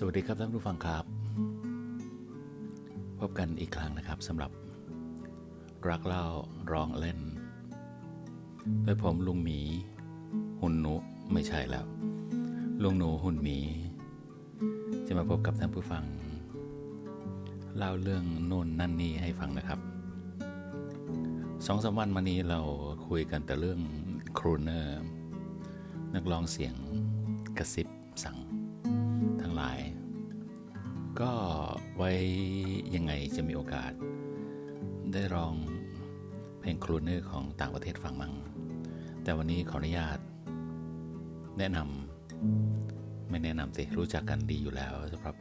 สวัสดีครับท่านผู้ฟังครับ พบกันอีกครั้งนะครับสำหรับรักเล่าร้องเล่นโดยผมลุงหมี หุ่นหนูไม่ใช่แล้ว ลุงหนูหุ่นหมี จะมาพบกับท่านผู้ฟัง เล่าเรื่องโน่นนั่นนี่ให้ฟังนะครับสองสามวันมานี้เราคุยกันแต่เรื่องครูเนอร์นักร้องเสียงกระซิบสั่ง ก็ไว้ยังไงจะมีโอกาส ได้ร้องเพลงครูเนอร์ของต่างประเทศฟังมั่งแต่วันนี้ขออนุญาต แนะนำไม่แนะนำสิรู้จักกันดีอยู่แล้วสำหรับ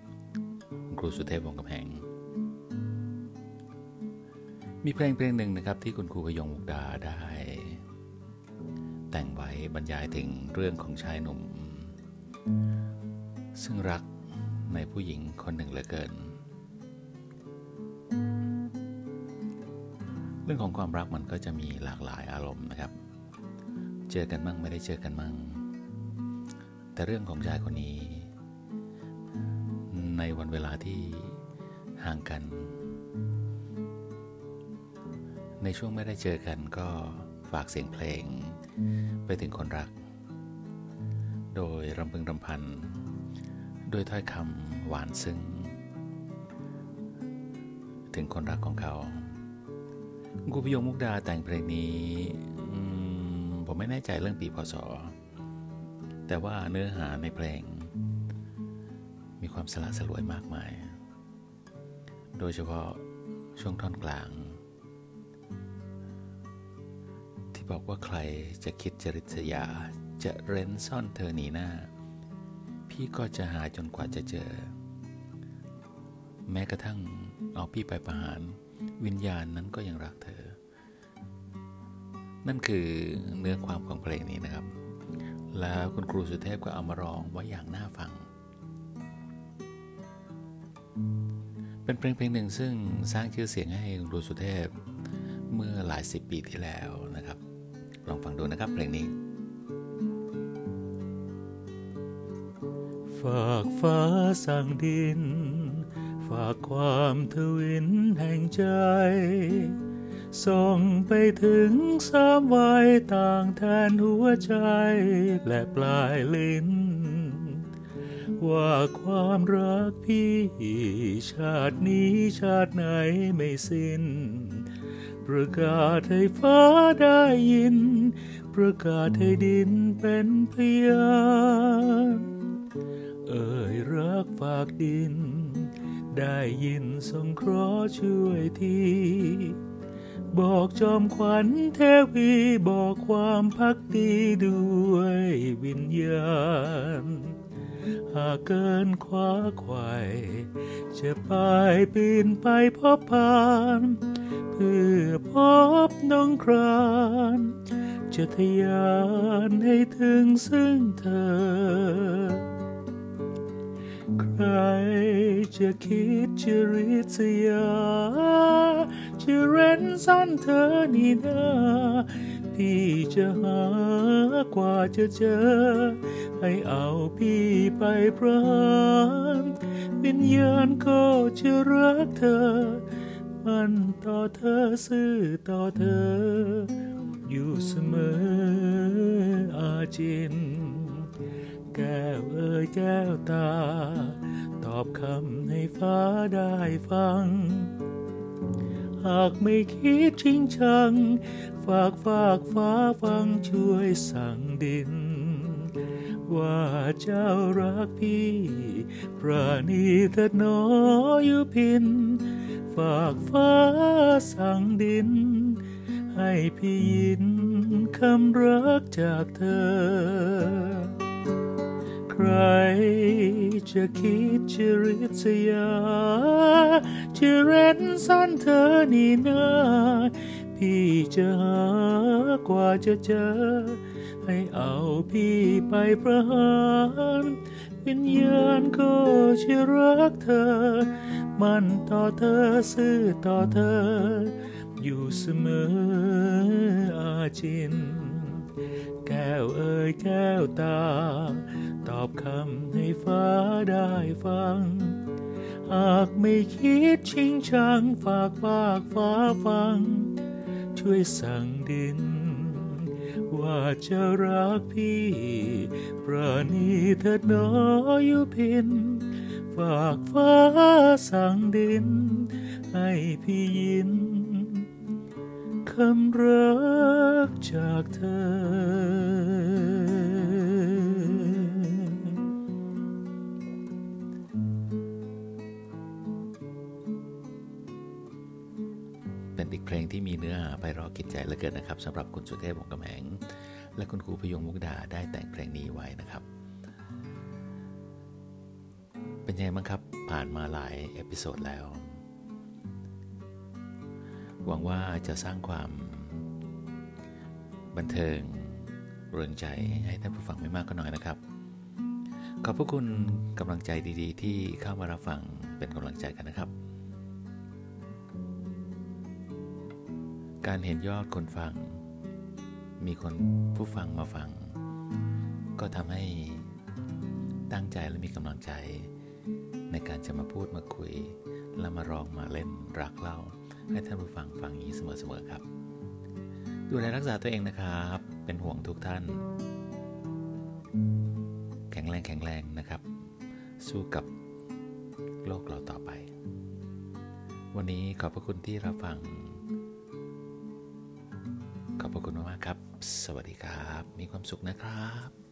ครูสุเทพวงกำแหง มีเพลงเพลงหนึ่งนะครับที่คุณครูพยงมุกดาได้ แต่งไว้บรรยายถึงเรื่องของชายหนุ่ม ซึ่งรัก ในผู้หญิงคนหนึ่งเหลือเกิน เรื่องของความรักมันก็จะมีหลากหลายอารมณ์นะครับ เจอกันมั่งไม่ได้เจอกันมั่ง แต่เรื่องของชายคนนี้ ในวันเวลาที่ห่างกัน ในช่วงไม่ได้เจอกันก็ฝากเสียงเพลง ไปถึงคนรัก โดยรำพึงรำพัน ด้วยถ้อยคำหวานซึ้ง ถึงคนรักของเขากูพยงมุกดาแต่งเพลงนี้ผมไม่แน่ใจเรื่องปีพศ แต่ว่าเนื้อหาในเพลง มีความสละสลวยมากมาย โดยเฉพาะช่วงท่อนกลาง ที่บอกว่าใครจะคิดจริษยาจะเร้นซ่อนเธอหนีหน้า พี่ก็จะหาจนกว่าจะเจอ แม้กระทั่งเอาพี่ไปประหารวิญญาณนั้นก็ยังรักเธอ นั่นคือเนื้อความของเพลงนี้นะครับ แล้วคุณครูสุเทพก็เอามาร้องไว้อย่างน่าฟัง เป็นเพลงเพลงหนึ่งซึ่งสร้างชื่อเสียงให้คุณครูสุเทพเมื่อหลายสิบปีที่แล้วนะครับ ลองฟังดูนะครับเพลงนี้ ฝากฟ้าสั่งดิน ฝากความทวินแห่งใจ ส่งไปถึงสามวัยต่างแทนหัวใจ และปลายลิ้น ว่าความรักพี่ ชาตินี้ชาติไหนไม่สิ้น ประกาศให้ฟ้าได้ยิน ประกาศให้ดินเป็นพยานเอ่ ยรักฝากดิน ได้ยินสงเคราะห์ช่วยทีบอกจอมขวัญเทวีบอกความพักดีด้วยวิญญาณ หากเกินคว้าควายจะไปปีนไปพบพาน เพื่อพบน้องคราน จะทะยานให้ถึงซึ่งเธอ ใครจะคิดจะริษยา จะเร้นซ่อนเธอนี่นาพี่จะหากว่าจะเจอ ให้เอาพี่ไปพรานวิญญาณก็จะรักเธอ มันต่อเธอซื่อต่อเธอ อยู่เสมออาจิน แก้วเอ่ยแก้วตา อบคำให้ฟ้าได้ฟัง หากไม่คิดชิงชัง ฝากฝากฟ้าฟังช่วยสั่งดิน ว่าเจ้ารักพี่ปราณีเถิดนออยู่พิน ฝากฟ้าสั่งดิน ให้พี่ยินคำรักจากเธอ ใคร จะคิดจะริษยา จะเร้นซ่อนเธอนี่นาพี่จะหากว่าจะเจอ ให้เอาพี่ไปประหารวิญญาณก็จะรักเธอ มันต่อเธอซื่อต่อเธอ อยู่เสมออาจิน แก้วเอ่ยแก้วตา ตอบคำให้ฟ้าได้ฟัง หากไม่คิดชิงชังฝากฝากฟ้าฟัง ช่วยสั่งดิน ว่าจะรักพี่ ประณีเถิดนออยู่พิน ฝากฟ้าสั่งดิน ให้พี่ยินคำรักจากเธอ ที่มีเนื้อหาไปรอกิจใจเหลือเกินนะครับสำหรับคุณสุเทพวงกำแหง และคุณครูพยงมุกดาได้แต่งเพลงนี้ไว้นะครับ เป็นยังไงบ้างครับผ่านมาหลาย episode แล้ว หวังว่าจะสร้างความบันเทิงเริงใจให้ท่านผู้ฟังไม่มากก็น้อยนะครับ ขอบพระคุณกำลังใจดีๆ ที่เข้ามารับฟังเป็นกำลังใจกันนะครับ การเห็นยอดคนฟัง มีคนผู้ฟังมาฟัง ก็ทำให้ตั้งใจและมีกำลังใจ ในการจะมาพูดมาคุย และมาร้องมาเล่นรักเล่า ให้ท่านผู้ฟังฟังอย่างนี้เสมอๆครับ ดูแลรักษาตัวเองนะครับ เป็นห่วงทุกท่าน แข็งแรงแข็งแรงนะครับ สู้กับโลกเราต่อไป วันนี้ขอบพระคุณที่รับฟัง สวัสดีครับ มีความสุขนะครับ